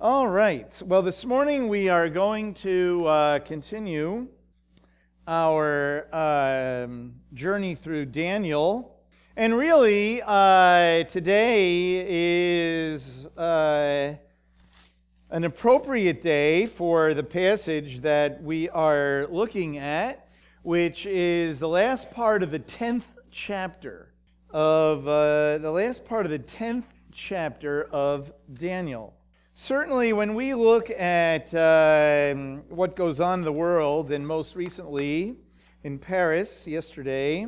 All right. Well, this morning we are going to uh, continue our um, journey through Daniel. And really, uh, today is uh, an appropriate day for the passage that we are looking at, which is the last part of the 10th chapter of uh, the last part of the 10th chapter of Daniel. Certainly, when we look at uh, what goes on in the world, and most recently in Paris yesterday,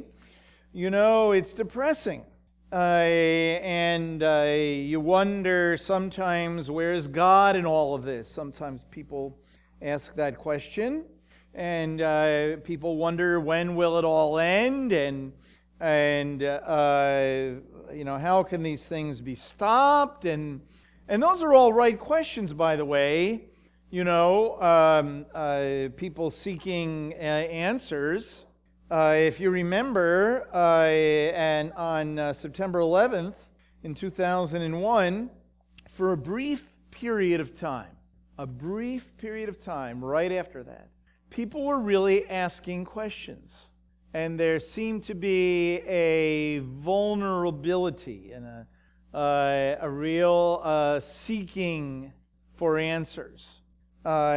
you know, it's depressing. Uh, and uh, you wonder sometimes, where's God in all of this? Sometimes people ask that question. And uh, people wonder, when will it all end? And, and uh, you know, how can these things be stopped? And and those are all right questions, by the way. You know, um, uh, people seeking uh, answers. Uh, if you remember, uh, and on uh, September 11th in 2001, for a brief period of time, a brief period of time right after that, people were really asking questions. And there seemed to be a vulnerability and a uh, a real uh, seeking for answers. Uh,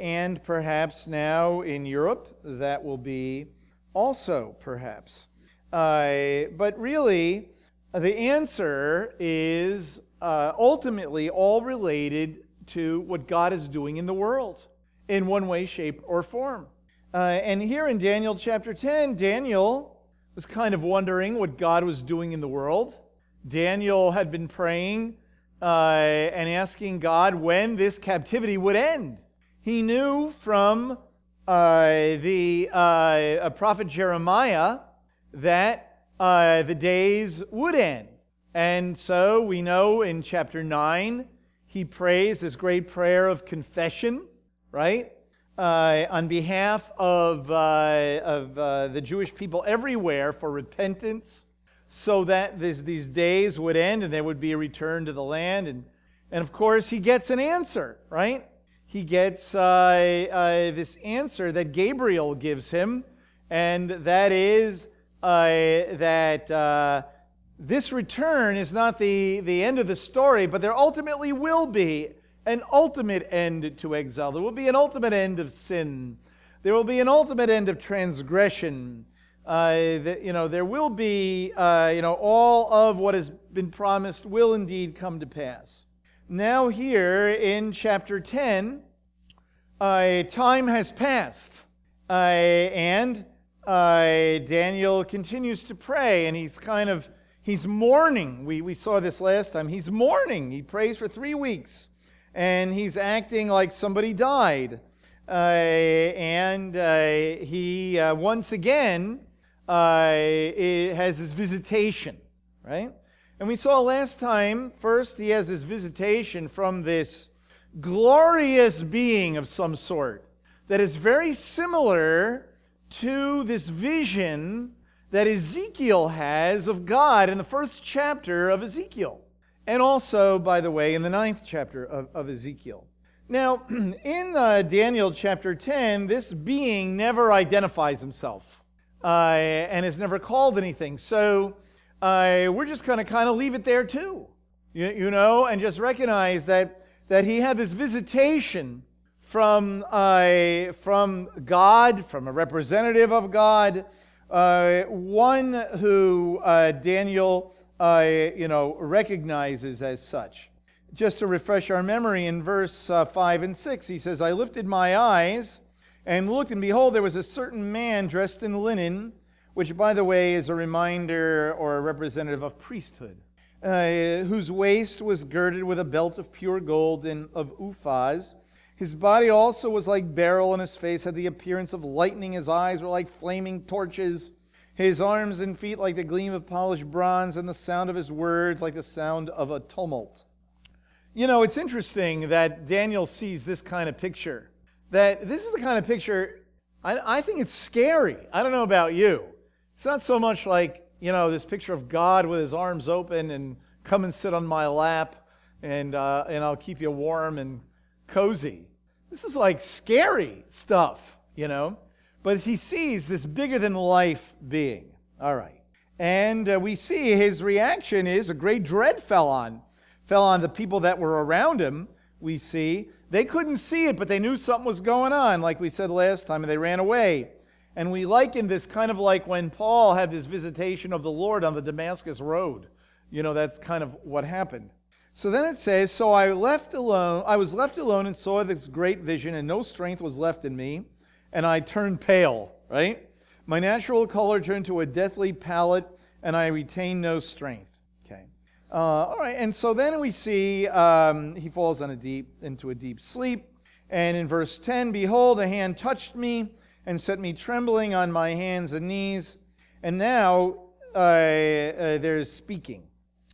and perhaps now in Europe, that will be also perhaps. Uh, but really, the answer is uh, ultimately all related to what God is doing in the world in one way, shape, or form. Uh, and here in Daniel chapter 10, Daniel was kind of wondering what God was doing in the world. Daniel had been praying uh, and asking God when this captivity would end. He knew from uh, the uh, prophet Jeremiah that uh, the days would end. And so we know in chapter 9, he prays this great prayer of confession, right? Uh, on behalf of, uh, of the Jewish people everywhere for repentance so that this, these days would end and there would be a return to the land. And, and of course, he gets an answer, right? He gets uh, uh, this answer that Gabriel gives him, and that is uh, that uh, this return is not the, the end of the story, but there ultimately will be an ultimate end to exile. There will be an ultimate end of sin. There will be an ultimate end of transgression uh, that, you know, there will be, uh, you know, all of what has been promised will indeed come to pass. Now, here in chapter 10, uh, time has passed, uh, and uh, Daniel continues to pray, and he's kind of he's mourning. We, we saw this last time. He's mourning. He prays for three weeks, and he's acting like somebody died. Uh, and he once again uh, has this visitation, right? And we saw last time, first, he has this visitation from this glorious being of some sort that is very similar to this vision that Ezekiel has of God in the first chapter of Ezekiel. And also, by the way, in the ninth chapter of, of Ezekiel. Now, in uh, Daniel chapter 10, this being never identifies himself uh, and has never called anything. So uh, we're just going to kind of leave it there too, you, you, know, and just recognize that, that he had this visitation from, uh, from God, from a representative of God, uh, one who uh, Daniel, uh, you know, recognizes as such. Just to refresh our memory, in verse 5 and 6, he says, I lifted my eyes and looked, and behold, there was a certain man dressed in linen, which, by the way, is a reminder or a representative of priesthood, uh, whose waist was girded with a belt of pure gold and of Uphaz. His body also was like beryl, and his face had the appearance of lightning. His eyes were like flaming torches. His arms and feet like the gleam of polished bronze, and the sound of his words like the sound of a tumult. You know, it's interesting that Daniel sees this kind of picture that this is the kind of picture I, I think it's scary. I don't know about you. It's not so much like, you know, this picture of God with his arms open and come and sit on my lap and, uh, and I'll keep you warm and cozy. This is like scary stuff, you know? But he sees this bigger than life being. All right. And uh, we see his reaction is a great dread fell on, fell on the people that were around him. We see they couldn't see it, but they knew something was going on, like we said last time, and they ran away. And we liken this kind of like when Paul had this visitation of the Lord on the Damascus Road. You know, that's kind of what happened. So then it says, So I left alone, I was left alone and saw this great vision, and no strength was left in me, and I turned pale, right? My natural color turned to a deathly pallor, and I retained no strength. Uh, all right, and so then we see um, he falls on a deep, into a deep sleep. And in verse 10, behold, a hand touched me and set me trembling on my hands and knees. And now uh, uh, there's speaking.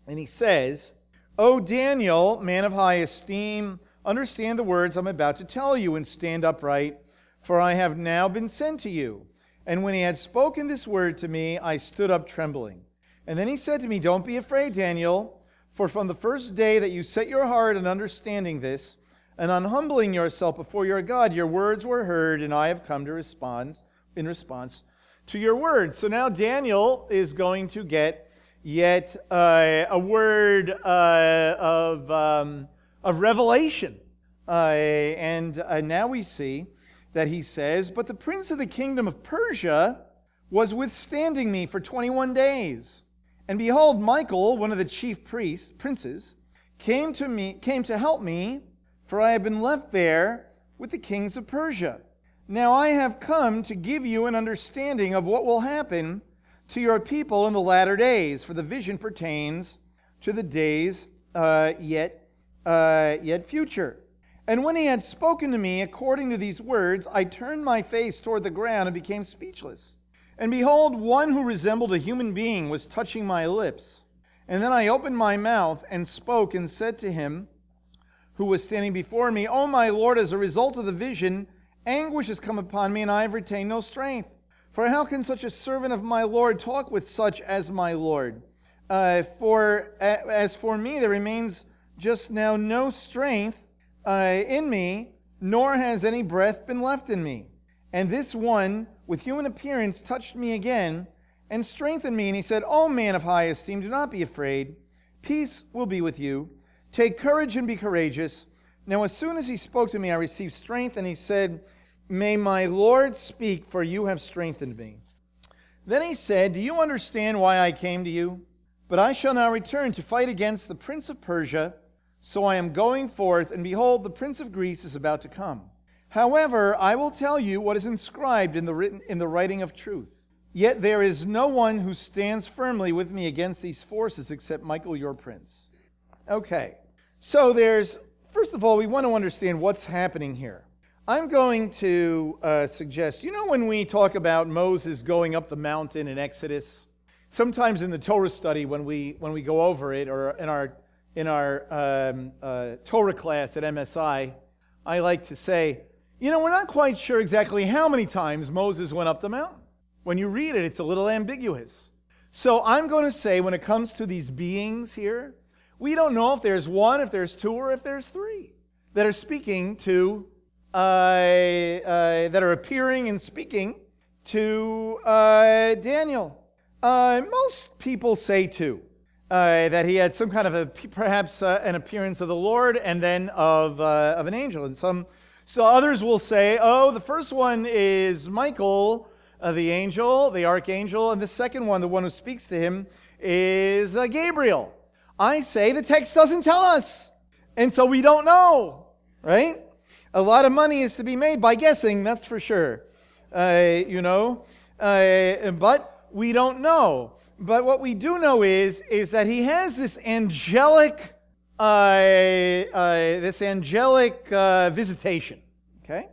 And he says, O Daniel, man of high esteem, understand the words I'm about to tell you and stand upright, for I have now been sent to you. And when he had spoken this word to me, I stood up trembling. And then he said to me, Don't be afraid, Daniel, for from the first day that you set your heart on understanding this, and on humbling yourself before your God, your words were heard, and I have come to respond in response to your words. So now Daniel is going to get yet uh, a word uh, of, um, of revelation. Uh, and uh, now we see that he says, But the prince of the kingdom of Persia was withstanding me for 21 days. And behold, Michael, one of the chief priests, princes, came to me, came to help me for I have been left there with the kings of Persia. Now I have come to give you an understanding of what will happen to your people in the latter days, for the vision pertains to the days uh, yet, uh, yet future. And when he had spoken to me according to these words, I turned my face toward the ground and became speechless. And behold, one who resembled a human being was touching my lips. And then I opened my mouth and spoke and said to him, who was standing before me, Oh, my Lord, as a result of the vision, anguish has come upon me, and I have retained no strength. For how can such a servant of my Lord talk with such as my Lord? Uh, for as for me, there remains just now no strength uh, in me, nor has any breath been left in me. And this one, with human appearance, touched me again and strengthened me. And he said, O man of high esteem, do not be afraid. Peace will be with you. Take courage and be courageous. Now, as soon as he spoke to me, I received strength, and he said, May my Lord speak, for you have strengthened me. Then he said, Do you understand why I came to you? But I shall now return to fight against the prince of Persia. So I am going forth, and behold, the prince of Greece is about to come. However, I will tell you what is inscribed in the, written, in the writing of truth. Yet there is no one who stands firmly with me against these forces except Michael, your prince. Okay, so there's, first of all, we want to understand what's happening here. I'm going to uh, suggest, you know, when we talk about Moses going up the mountain in Exodus, sometimes in the Torah study, when we, when we go over it, or in our, in our um, uh, Torah class at MSI, I like to say, you know, we're not quite sure exactly how many times Moses went up the mountain. When you read it, it's a little ambiguous. So I'm going to say, when it comes to these beings here, we don't know if there's one, if there's two, or if there's three that are speaking to, uh, uh, that are appearing and speaking to uh, Daniel. Uh, most people say two. Uh, that he had some kind of a perhaps uh, an appearance of the Lord and then of, of an angel. And some so others will say, oh, the first one is Michael, the angel, the archangel, and the second one, the one who speaks to him, is Gabriel. I say the text doesn't tell us. And so we don't know, right? A lot of money is to be made by guessing, that's for sure. Uh, you know, uh, but we don't know. But what we do know is, is that he has this angelic, uh, uh this angelic uh, visitation. Okay.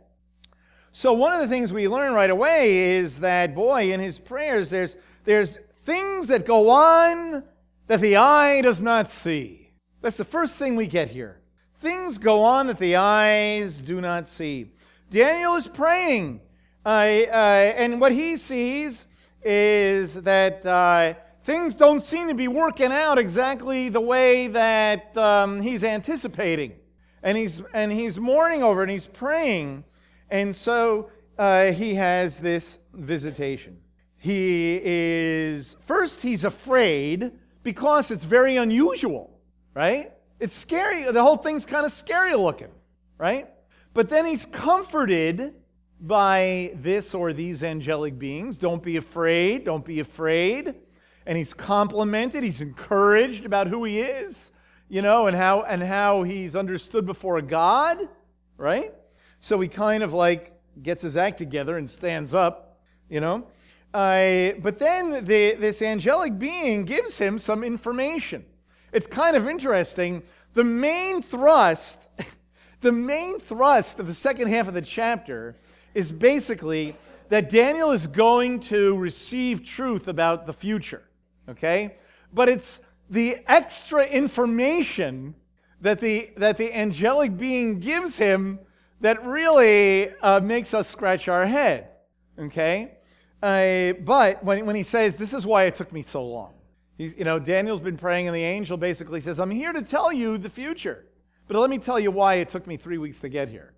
So one of the things we learn right away is that, boy, in his prayers, there's there's things that go on that the eye does not see. That's the first thing we get here. Things go on that the eyes do not see. Daniel is praying, uh, uh, and what he sees is that uh, things don't seem to be working out exactly the way that um, he's anticipating. And he's, and he's mourning over and he's praying. And so uh, he has this visitation. He is, first, he's afraid because it's very unusual, right? It's scary. The whole thing's kind of scary looking, right? But then he's comforted by this or these angelic beings. Don't be afraid. Don't be afraid. And he's complimented. He's encouraged about who he is, you know, and how and how he's understood before God, right? So he kind of like gets his act together and stands up, you know. Uh, but then the, this angelic being gives him some information. It's kind of interesting. The main thrust, the main thrust of the second half of the chapter is basically that Daniel is going to receive truth about the future. Okay? But it's the extra information that the, that the angelic being gives him that really uh, makes us scratch our head. Okay? Uh, but when, when he says, This is why it took me so long. He's, you know, Daniel's been praying, and the angel basically says, I'm here to tell you the future. But let me tell you why it took me three weeks to get here.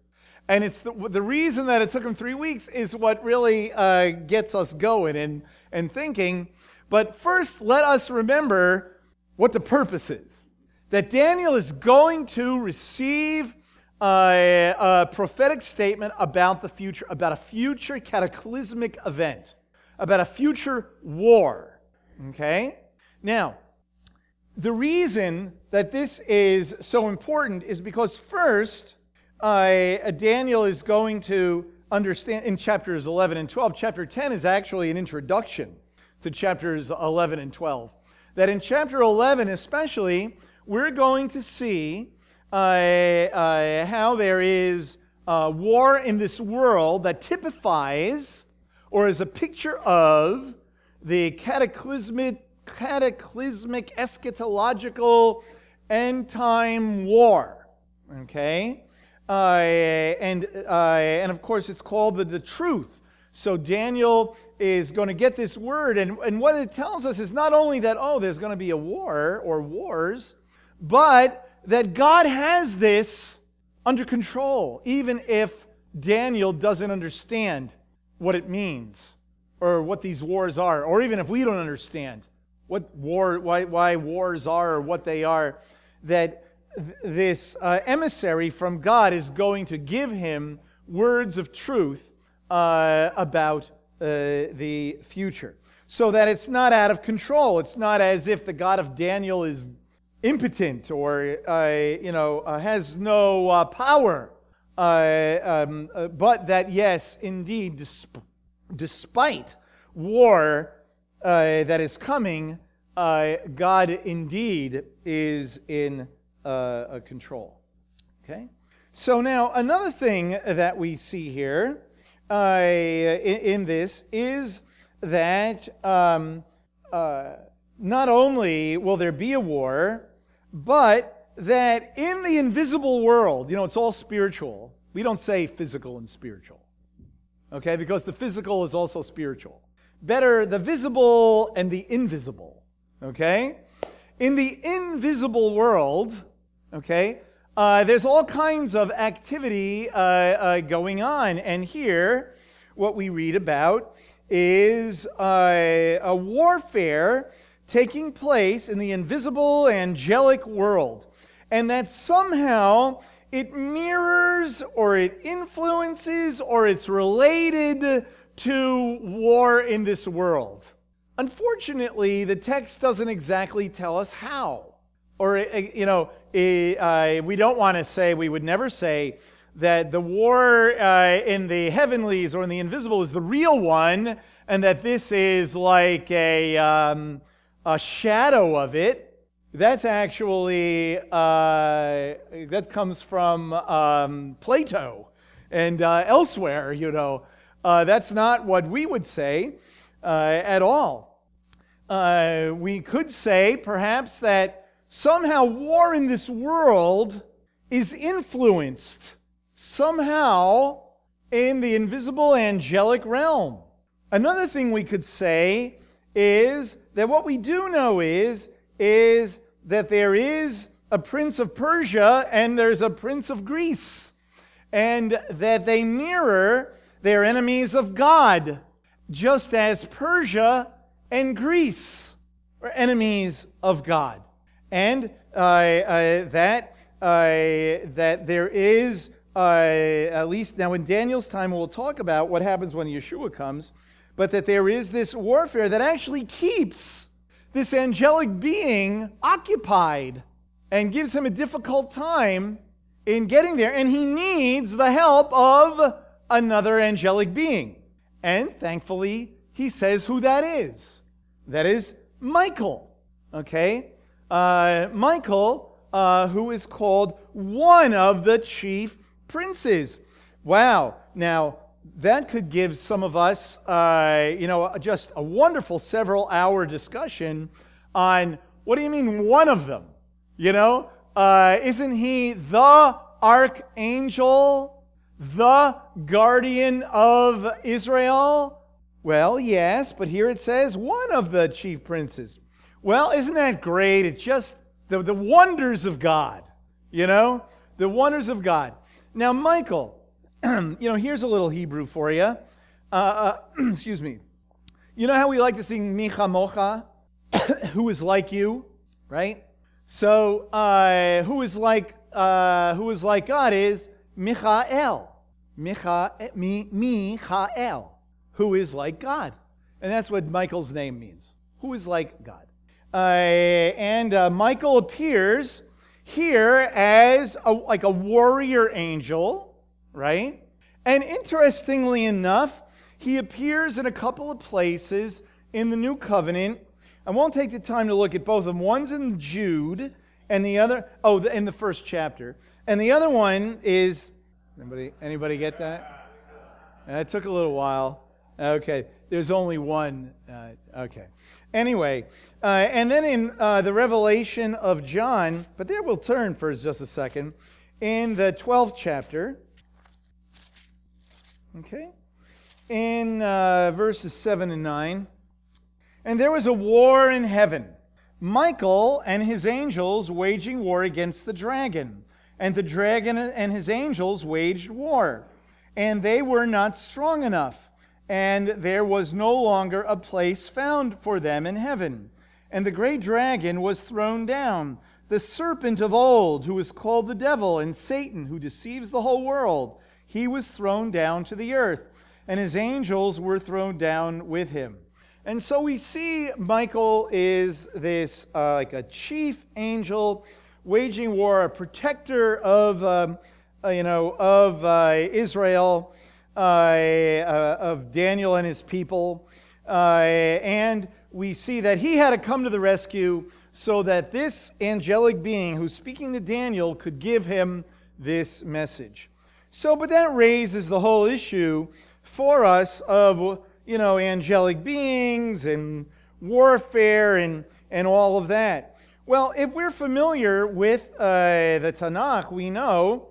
And it's the, the reason that it took him three weeks is what really uh, gets us going and, and thinking. But first, let us remember what the purpose is that Daniel is going to receive a, a, prophetic statement about the future, about a future cataclysmic event, about a future war. Okay? Now, the reason that this is so important is because, first, uh, Daniel is going to understand in chapters 11 and 12. Chapter 10 is actually an introduction to chapters 11 and 12. That in chapter 11, especially, we're going to see uh, uh, how there is war in this world that typifies or is a picture of the cataclysmic, cataclysmic eschatological end time war. Okay? Uh, and, uh, and of course, it's called the, the truth. So Daniel is going to get this word, and, and what it tells us is not only that, oh, there's going to be a war or wars, but that God has this under control, even if Daniel doesn't understand what it means or what these wars are, or even if we don't understand what war, why, why wars are or what they are, that this uh, emissary from God is going to give him words of truth uh, about uh, the future. So that it's not out of control. It's not as if the God of Daniel is impotent or, uh, you know, uh, has no uh, power. Um, but that, yes, indeed, despite war that is coming, God indeed is in uh, control. Okay? So now, another thing that we see here uh, in, in, this is that um, uh, not only will there be a war, but that in the invisible world, you know, it's all spiritual. We don't say physical and spiritual, okay? Because the physical is also spiritual. Better the visible and the invisible, okay? In the invisible world, Okay? Uh, there's all kinds of activity uh, uh, going on. And here, what we read about is uh, a warfare taking place in the invisible angelic world. And that somehow it mirrors or it influences or it's related to war in this world. Unfortunately, the text doesn't exactly tell us how. Or, uh, you know, uh, we don't want to say, we would never say that the war in the heavenlies or in the invisible is the real one, and that this is like a, um, a shadow of it. That's actually, uh, that comes from um, Plato and uh, elsewhere, you know. Uh, that's not what we would say uh, at all. we could say, perhaps, that somehow war in this world is influenced somehow in the invisible angelic realm. Another thing we could say is that what we do know is, is that there is a prince of Persia and there's a prince of Greece, and that they mirror their enemies of God, just as Persia and Greece are enemies of God. And that, that there is, at least now in Daniel's time, we'll talk about what happens when Yeshua comes, but that there is this warfare that actually keeps this angelic being occupied and gives him a difficult time in getting there. And he needs the help of another angelic being. And thankfully, he says who that is. That is Michael. Okay? Uh, Michael, uh, who is called one of the chief princes. Wow. Now, that could give some of us, uh, you know, just a wonderful several hour discussion on what do you mean one of them? You know, uh, isn't he the archangel, the guardian of Israel? Well, yes, but here it says one of the chief princes. Well, isn't that great? It's just the, the wonders of God, you know? The wonders of God. Now, Michael, you know, here's a little Hebrew for you. Uh, uh, excuse me. You know how we like to sing Mi Chamocha? who is like you, right? So, uh, who is like uh, who is like God is Michael. Micha, Mi, Michael, who is like God. And that's what Michael's name means. Who is like God. Uh, and uh, Michael appears here as a, like a warrior angel, right? And interestingly enough, he appears in a couple of places in the new covenant. I won't take the time to look at both of them. One's in Jude, and the other, oh, in the first chapter. And the other one is, anybody, anybody get that? That took a little while. Okay, there's only one. Uh, okay. Anyway, uh, and then in uh, the Revelation of John, but there we'll turn for just a second, in the 12th chapter. Okay? In uh, verses 7 and 9. And there was a war in heaven. Michael and his angels waging war against the dragon. And the dragon and his angels waged war. And they were not strong enough. And there was no longer a place found for them in heaven. And the great dragon was thrown down, the serpent of old, who is called the devil and Satan, who deceives the whole world he was thrown down to the earth, and his angels were thrown down with him. And so we see Michael is this uh, like a chief angel waging war, a protector of um, uh, you know of uh, Israel, of Daniel and his people, uh, and we see that he had to come to the rescue so that this angelic being who's speaking to Daniel could give him this message. So, but that raises the whole issue for us of, you know, angelic beings and warfare and, and all of that. Well, if we're familiar with uh, the Tanakh, we know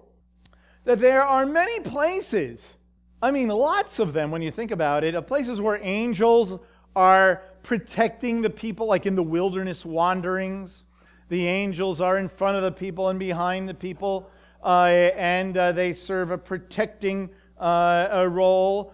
that there are many places, I mean, lots of them when you think about it, of places where angels are protecting the people, like in the wilderness wanderings. The angels are in front of the people and behind the people uh, and uh, they serve a protecting uh, a role.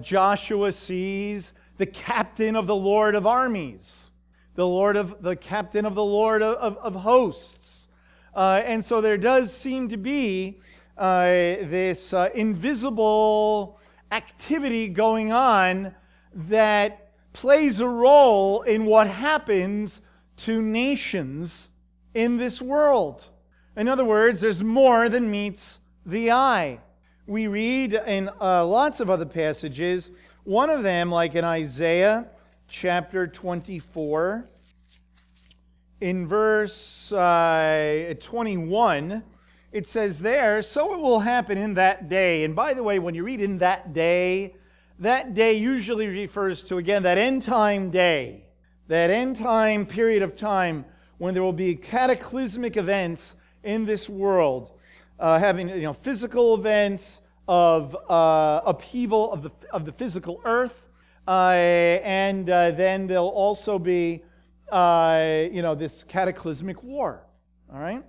Joshua sees the captain of the Lord of armies, the Lord of the captain of the Lord of, of, of hosts. and so there does seem to be this invisible activity going on that plays a role in what happens to nations in this world. In other words, there's more than meets the eye. We read in uh, lots of other passages, one of them, like in Isaiah chapter 24, in verse uh, 21, it says there, So it will happen in that day. And by the way, when you read in that day, that day usually refers to, again, that end time day, that end time period of time when there will be cataclysmic events in this world, uh, having you know, physical events of uh, upheaval of the, of the physical earth, uh, and uh, then there'll also be uh, you know, this cataclysmic war. All right?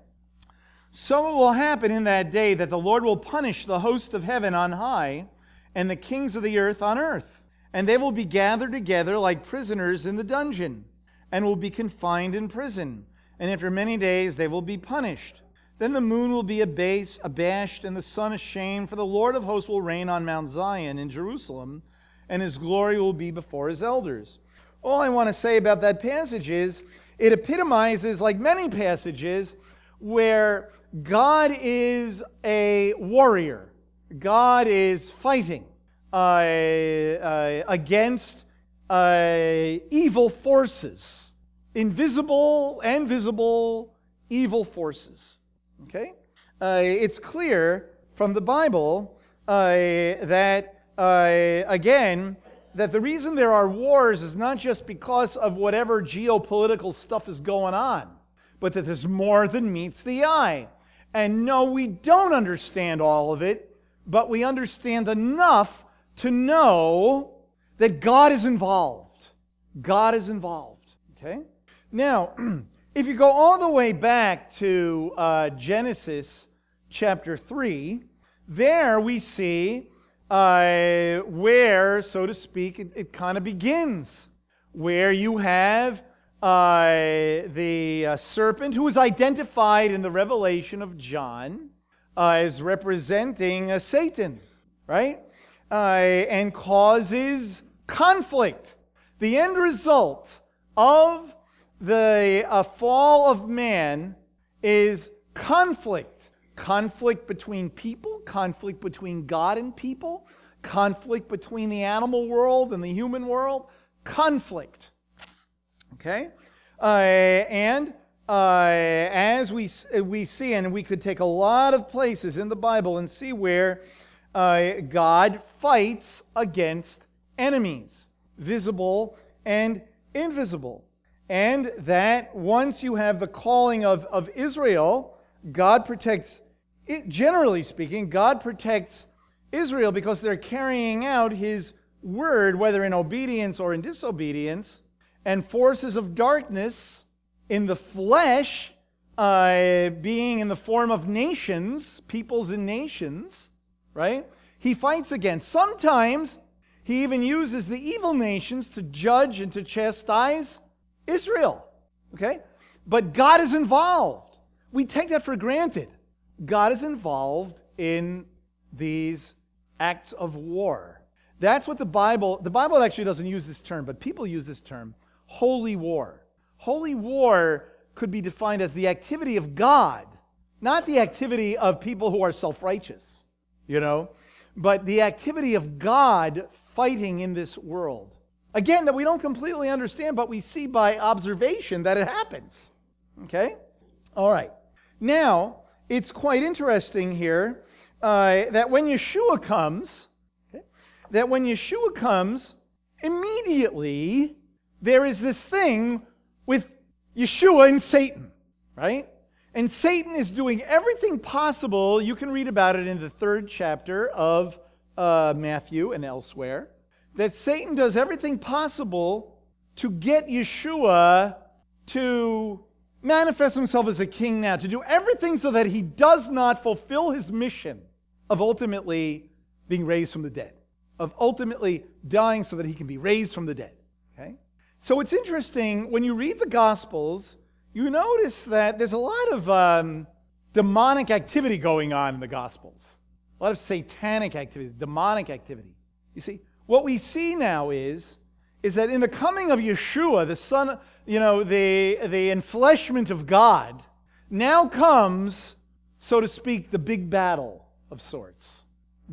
So it will happen in that day that the Lord will punish the host of heaven on high and the kings of the earth on earth. And they will be gathered together like prisoners in the dungeon, and will be confined in prison. And after many days they will be punished. Then the moon will be abased, abashed, and the sun ashamed, for the Lord of hosts will reign on Mount Zion in Jerusalem, and his glory will be before his elders. All I want to say about that passage is it epitomizes, like many passages, where God is a warrior, God is fighting uh, uh, against uh, evil forces, invisible and visible evil forces. Okay? Uh, it's clear from the Bible uh, that, uh, again, that the reason there are wars is not just because of whatever geopolitical stuff is going on, but that there's more than meets the eye. And no, we don't understand all of it, but we understand enough to know that God is involved. God is involved. Okay? Now, if you go all the way back to uh, Genesis chapter 3, there we see uh, where, so to speak, it, it kind of begins, where you have uh, the uh, serpent who is identified in the revelation of John uh, as representing uh, Satan, right? Uh, and causes conflict. The end result of the uh, fall of man is conflict conflict between people, conflict between God and people, conflict between the animal world and the human world, conflict. Okay? Uh, and uh, as we, we see, and we could take a lot of places in the Bible and see where uh, God fights against enemies, visible and invisible. And that once you have the calling of, of Israel, God protects it, generally speaking, God protects Israel because they're carrying out his word, whether in obedience or in disobedience, and forces of darkness in the flesh, uh, being in the form of nations, peoples and nations, right? He fights against. Sometimes he even uses the evil nations to judge and to chastise Israel, okay? But God is involved. We take that for granted. God is involved in these acts of war. That's what the Bible, the Bible actually doesn't use this term, but people use this term holy war. Holy war could be defined as the activity of God, not the activity of people who are self righteous, you know, but the activity of God fighting in this world. Again, that we don't completely understand, but we see by observation that it happens. Okay? All right. Now, it's quite interesting here uh, that when Yeshua comes, okay, that when Yeshua comes, immediately there is this thing with Yeshua and Satan, right? And Satan is doing everything possible. You can read about it in the third chapter of uh, Matthew and elsewhere. That Satan does everything possible to get Yeshua to manifest himself as a king now, to do everything so that he does not fulfill his mission of ultimately being raised from the dead, of ultimately dying so that he can be raised from the dead. So it's interesting when you read the Gospels, you notice that there's a lot of um, demonic activity going on in the Gospels, a lot of satanic activity, demonic activity. You see, what we see now is, is that in the coming of Yeshua, the Son, you know, the, the enfleshment of God, now comes, so to speak, the big battle of sorts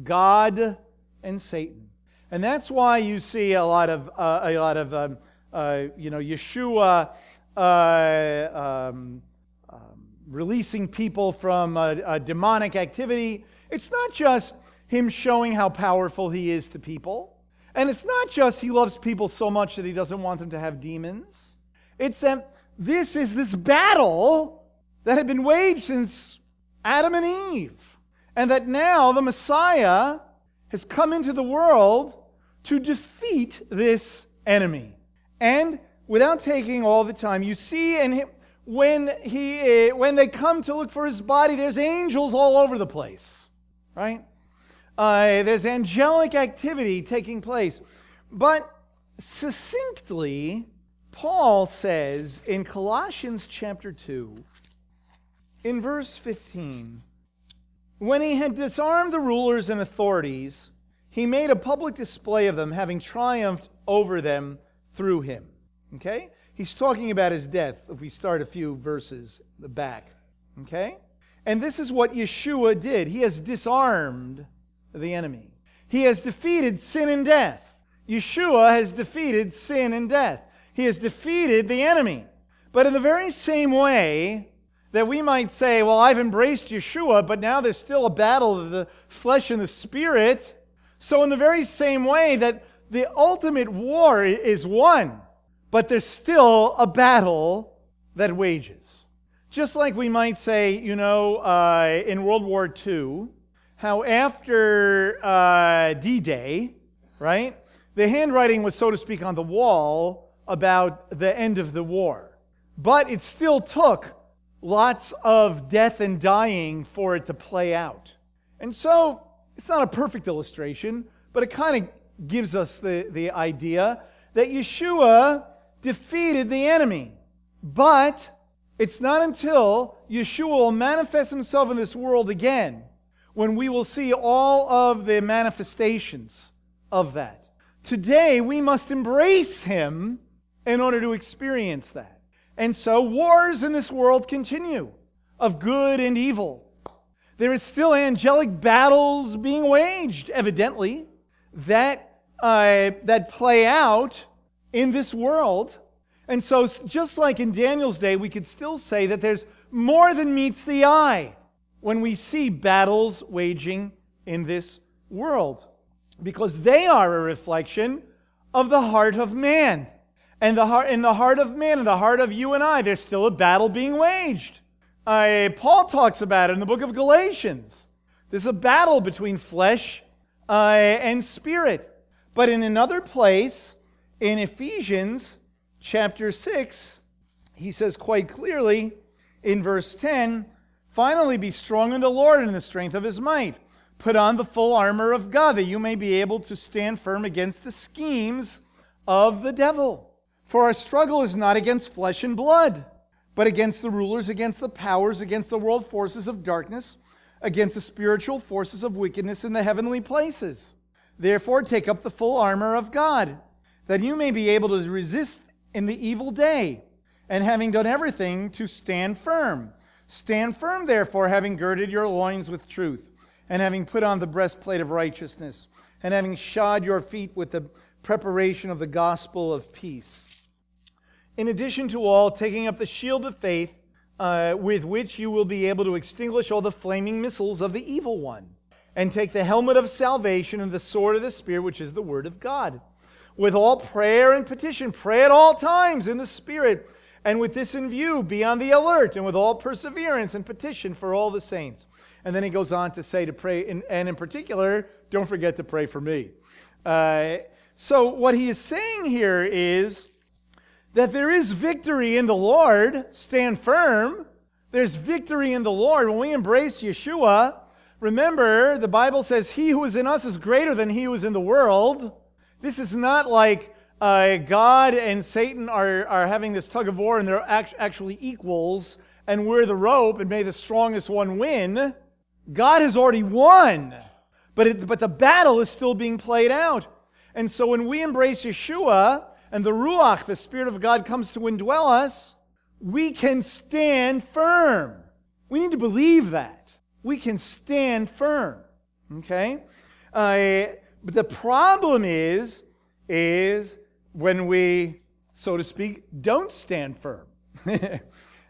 God and Satan. And that's why you see a lot of, uh, a lot of um, uh, you know, Yeshua uh, um, um, releasing people from a, a demonic activity. It's not just him showing how powerful he is to people. And it's not just he loves people so much that he doesn't want them to have demons. It's that this is this battle that had been waged since Adam and Eve. And that now the Messiah has come into the world to defeat this enemy. And without taking all the time, you see and when he when they come to look for his body, there's angels all over the place, right? Uh, there's angelic activity taking place, but succinctly, Paul says in Colossians chapter two, in verse fifteen, when he had disarmed the rulers and authorities, he made a public display of them, having triumphed over them through him. Okay? He's talking about his death if we start a few verses back. Okay? And this is what Yeshua did. He has disarmed the enemy, he has defeated sin and death. Yeshua has defeated sin and death. He has defeated the enemy. But in the very same way that we might say, well, I've embraced Yeshua, but now there's still a battle of the flesh and the spirit. So, in the very same way that the ultimate war is won, but there's still a battle that wages. Just like we might say, you know, uh, in World War II, how after uh, D Day, right, the handwriting was, so to speak, on the wall about the end of the war. But it still took lots of death and dying for it to play out. And so, it's not a perfect illustration, but it kind of gives us the, the idea that Yeshua defeated the enemy. But it's not until Yeshua will manifest himself in this world again when we will see all of the manifestations of that. Today, we must embrace him in order to experience that. And so, wars in this world continue of good and evil. There is still angelic battles being waged, evidently, that, uh, that play out in this world. And so, just like in Daniel's day, we could still say that there's more than meets the eye when we see battles waging in this world, because they are a reflection of the heart of man. And the heart, in the heart of man, in the heart of you and I, there's still a battle being waged. Uh, Paul talks about it in the book of Galatians. There's a battle between flesh uh, and spirit. But in another place, in Ephesians chapter 6, he says quite clearly in verse 10 finally be strong in the Lord and in the strength of his might. Put on the full armor of God that you may be able to stand firm against the schemes of the devil. For our struggle is not against flesh and blood but against the rulers, against the powers, against the world forces of darkness, against the spiritual forces of wickedness in the heavenly places. Therefore, take up the full armor of God, that you may be able to resist in the evil day, and having done everything, to stand firm. Stand firm, therefore, having girded your loins with truth, and having put on the breastplate of righteousness, and having shod your feet with the preparation of the gospel of peace. In addition to all, taking up the shield of faith uh, with which you will be able to extinguish all the flaming missiles of the evil one, and take the helmet of salvation and the sword of the Spirit, which is the word of God. With all prayer and petition, pray at all times in the Spirit, and with this in view, be on the alert, and with all perseverance and petition for all the saints. And then he goes on to say to pray, and in particular, don't forget to pray for me. Uh, so, what he is saying here is that there is victory in the Lord. Stand firm. There's victory in the Lord. When we embrace Yeshua, remember the Bible says, He who is in us is greater than he who is in the world. This is not like uh, God and Satan are, are having this tug of war and they're act- actually equals and we're the rope and may the strongest one win. God has already won, but, it, but the battle is still being played out. And so when we embrace Yeshua, and the Ruach, the Spirit of God, comes to indwell us, we can stand firm. We need to believe that. We can stand firm. Okay? Uh, but the problem is, is when we, so to speak, don't stand firm. uh,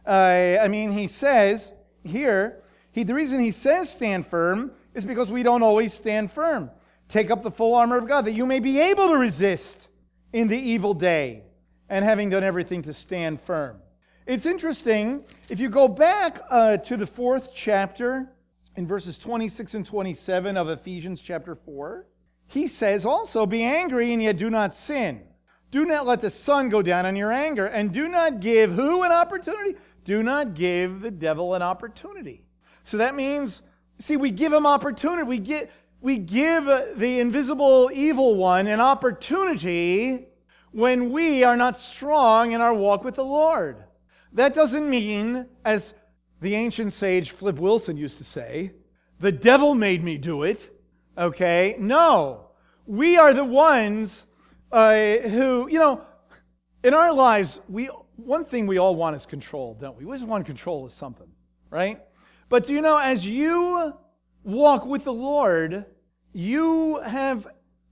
I mean, he says here, he, the reason he says stand firm is because we don't always stand firm. Take up the full armor of God that you may be able to resist in the evil day, and having done everything to stand firm. It's interesting, if you go back uh, to the fourth chapter, in verses 26 and 27 of Ephesians chapter 4, he says also, Be angry and yet do not sin. Do not let the sun go down on your anger, and do not give who an opportunity? Do not give the devil an opportunity. So that means, see, we give him opportunity. We get we give uh, the invisible evil one an opportunity when we are not strong in our walk with the Lord. That doesn't mean, as the ancient sage Flip Wilson used to say, the devil made me do it. Okay? No. We are the ones uh, who, you know, in our lives, we, one thing we all want is control, don't we? We just want control of something, right? But do you know, as you walk with the Lord, you have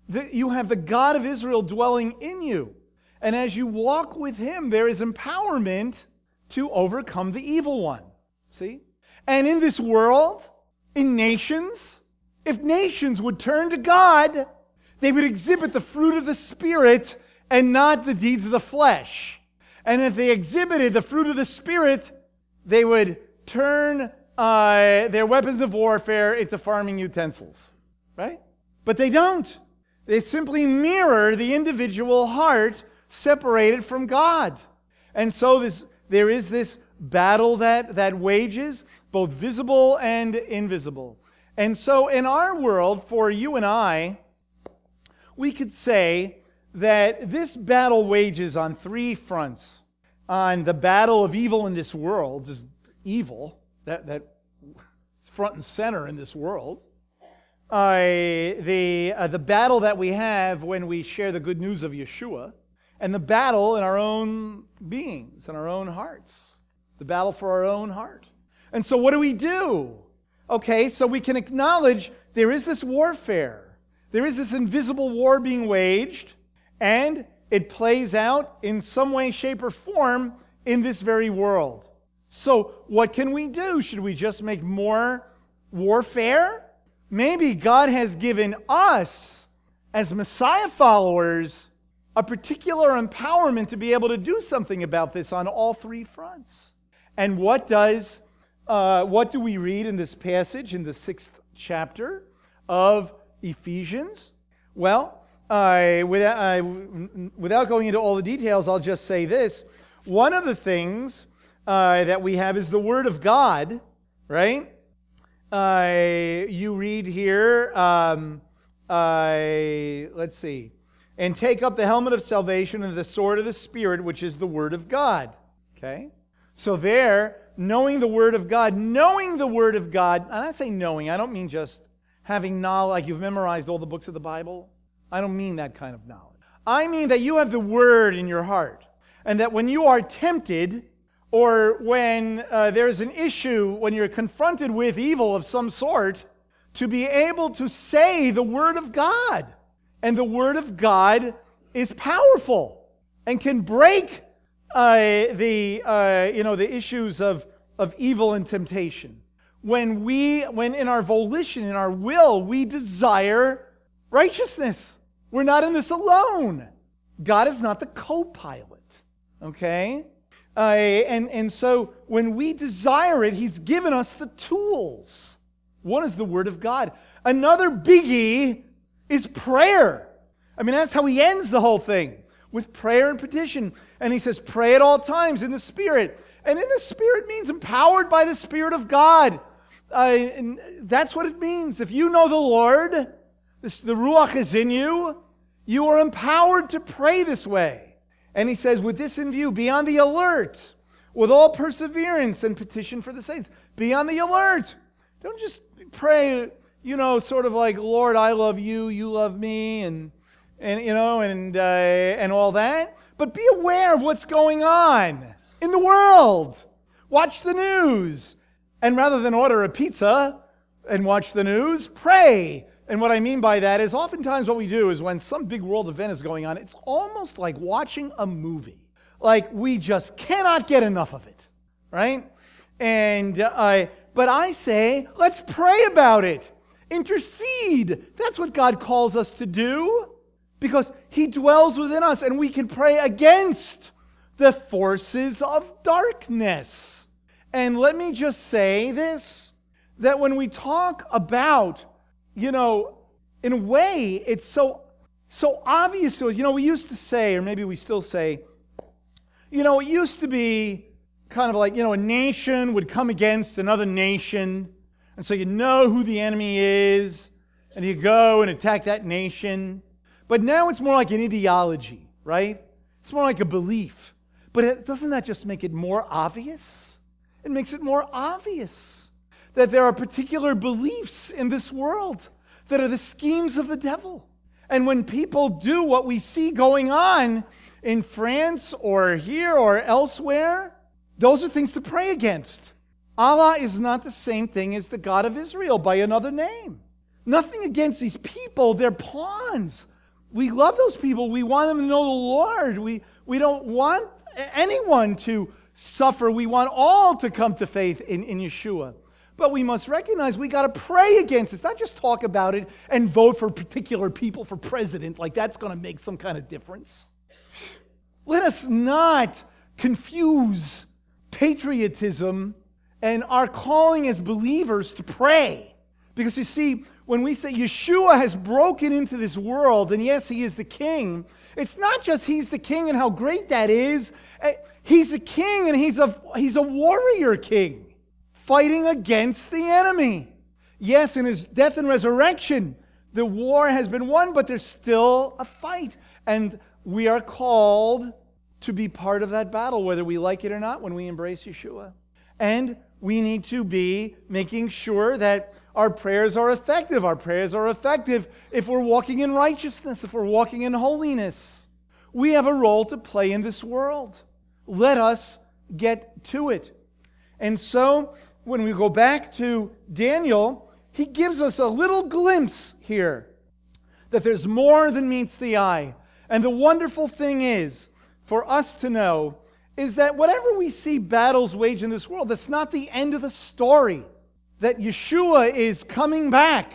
the, you have the God of Israel dwelling in you. And as you walk with him, there is empowerment to overcome the evil one. See? And in this world, in nations, if nations would turn to God, they would exhibit the fruit of the Spirit and not the deeds of the flesh. And if they exhibited the fruit of the Spirit, they would turn uh, their weapons of warfare into farming utensils. Right? But they don't. They simply mirror the individual heart separated from God. And so this, there is this battle that, that wages, both visible and invisible. And so in our world, for you and I, we could say that this battle wages on three fronts. On the battle of evil in this world, just evil, that, that front and center in this world. Uh, the, uh, the battle that we have when we share the good news of Yeshua and the battle in our own beings, in our own hearts, the battle for our own heart. And so, what do we do? Okay, so we can acknowledge there is this warfare, there is this invisible war being waged, and it plays out in some way, shape, or form in this very world. So, what can we do? Should we just make more warfare? Maybe God has given us, as Messiah followers, a particular empowerment to be able to do something about this on all three fronts. And what does uh, what do we read in this passage in the sixth chapter of Ephesians? Well, without, without going into all the details, I'll just say this. One of the things uh, that we have is the Word of God, right? Uh, you read here, um, uh, let's see and take up the helmet of salvation and the sword of the Spirit, which is the Word of God. Okay? So, there, knowing the Word of God, knowing the Word of God, and I say knowing, I don't mean just having knowledge, like you've memorized all the books of the Bible. I don't mean that kind of knowledge. I mean that you have the Word in your heart, and that when you are tempted, or when uh, there's an issue, when you're confronted with evil of some sort, to be able to say the Word of God. And the Word of God is powerful and can break uh, the, uh, you know, the issues of, of evil and temptation. When we, when in our volition, in our will, we desire righteousness. We're not in this alone. God is not the co pilot. Okay? Uh, and, and so when we desire it, He's given us the tools. One is the Word of God. Another biggie is prayer. I mean, that's how he ends the whole thing with prayer and petition. And he says, pray at all times in the Spirit. And in the Spirit means empowered by the Spirit of God. Uh, that's what it means. If you know the Lord, this, the Ruach is in you, you are empowered to pray this way. And he says, with this in view, be on the alert with all perseverance and petition for the saints. Be on the alert. Don't just pray you know, sort of like, Lord, I love you, you love me, and, and you know, and, uh, and all that. But be aware of what's going on in the world. Watch the news. And rather than order a pizza and watch the news, pray. And what I mean by that is oftentimes what we do is when some big world event is going on, it's almost like watching a movie. Like we just cannot get enough of it, right? And uh, but I say, let's pray about it. Intercede. That's what God calls us to do because He dwells within us and we can pray against the forces of darkness. And let me just say this that when we talk about, you know, in a way, it's so so obvious to us. You know, we used to say, or maybe we still say, you know, it used to be kind of like, you know, a nation would come against another nation. And so you know who the enemy is, and you go and attack that nation. But now it's more like an ideology, right? It's more like a belief. But it, doesn't that just make it more obvious? It makes it more obvious that there are particular beliefs in this world that are the schemes of the devil. And when people do what we see going on in France or here or elsewhere, those are things to pray against. Allah is not the same thing as the God of Israel by another name. Nothing against these people, they're pawns. We love those people. We want them to know the Lord. We, we don't want anyone to suffer. We want all to come to faith in, in Yeshua. But we must recognize we got to pray against this, not just talk about it and vote for particular people for president, like that's going to make some kind of difference. Let us not confuse patriotism and our calling as believers to pray. Because you see, when we say Yeshua has broken into this world, and yes, he is the king, it's not just he's the king and how great that is. Eh, he's a king and he's a, he's a warrior king fighting against the enemy. Yes, in his death and resurrection, the war has been won, but there's still a fight. And we are called to be part of that battle, whether we like it or not, when we embrace Yeshua. And we need to be making sure that our prayers are effective. Our prayers are effective if we're walking in righteousness, if we're walking in holiness. We have a role to play in this world. Let us get to it. And so, when we go back to Daniel, he gives us a little glimpse here that there's more than meets the eye. And the wonderful thing is, for us to know is that whatever we see battles wage in this world, that's not the end of the story. That Yeshua is coming back,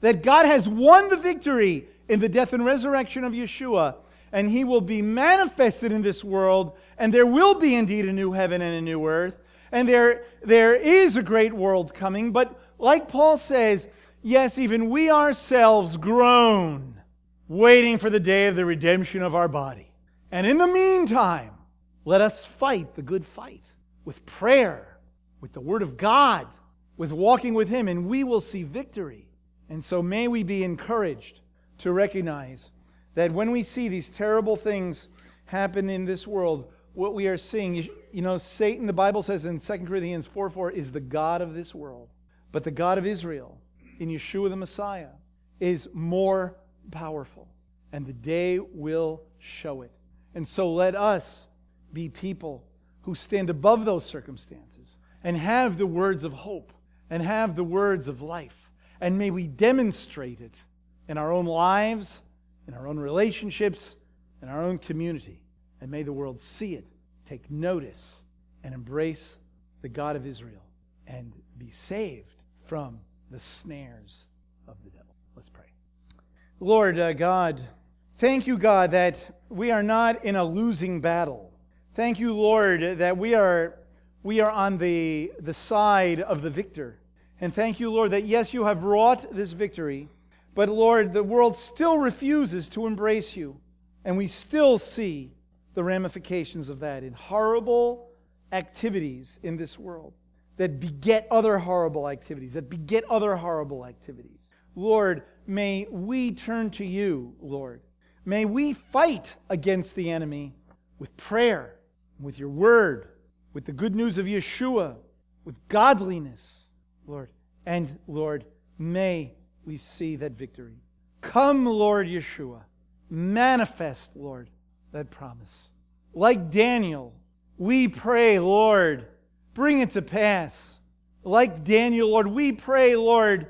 that God has won the victory in the death and resurrection of Yeshua, and he will be manifested in this world, and there will be indeed a new heaven and a new earth, and there, there is a great world coming. But like Paul says, yes, even we ourselves groan, waiting for the day of the redemption of our body. And in the meantime, let us fight the good fight with prayer, with the Word of God, with walking with Him, and we will see victory. And so may we be encouraged to recognize that when we see these terrible things happen in this world, what we are seeing, you know, Satan, the Bible says in 2 Corinthians 4 4, is the God of this world. But the God of Israel, in Yeshua the Messiah, is more powerful. And the day will show it. And so let us be people who stand above those circumstances and have the words of hope and have the words of life. And may we demonstrate it in our own lives, in our own relationships, in our own community. And may the world see it, take notice, and embrace the God of Israel and be saved from the snares of the devil. Let's pray. Lord uh, God, thank you, God, that we are not in a losing battle. Thank you, Lord, that we are, we are on the, the side of the victor. And thank you, Lord, that yes, you have wrought this victory, but Lord, the world still refuses to embrace you. And we still see the ramifications of that in horrible activities in this world that beget other horrible activities, that beget other horrible activities. Lord, may we turn to you, Lord, May we fight against the enemy with prayer, with your word, with the good news of Yeshua, with godliness, Lord. And Lord, may we see that victory. Come, Lord Yeshua. Manifest, Lord, that promise. Like Daniel, we pray, Lord, bring it to pass. Like Daniel, Lord, we pray, Lord,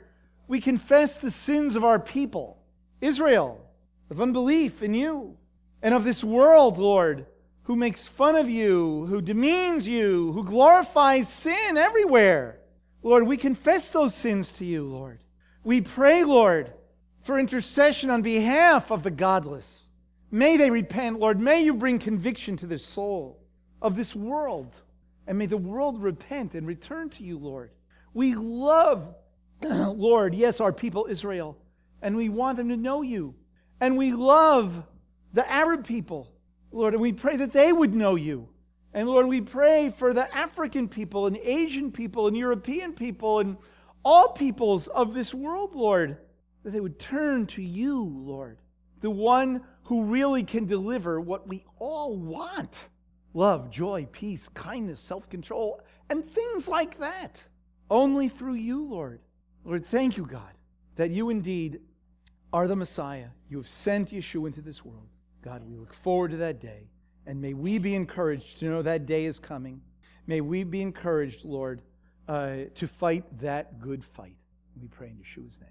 we confess the sins of our people, Israel of unbelief in you and of this world, Lord, who makes fun of you, who demeans you, who glorifies sin everywhere. Lord, we confess those sins to you, Lord. We pray, Lord, for intercession on behalf of the godless. May they repent, Lord. May you bring conviction to the soul of this world. And may the world repent and return to you, Lord. We love, Lord, yes, our people Israel, and we want them to know you And we love the Arab people, Lord, and we pray that they would know you. And Lord, we pray for the African people and Asian people and European people and all peoples of this world, Lord, that they would turn to you, Lord, the one who really can deliver what we all want love, joy, peace, kindness, self control, and things like that. Only through you, Lord. Lord, thank you, God, that you indeed are the Messiah. You have sent Yeshua into this world. God, we look forward to that day. And may we be encouraged to know that day is coming. May we be encouraged, Lord, uh, to fight that good fight. We pray in Yeshua's name.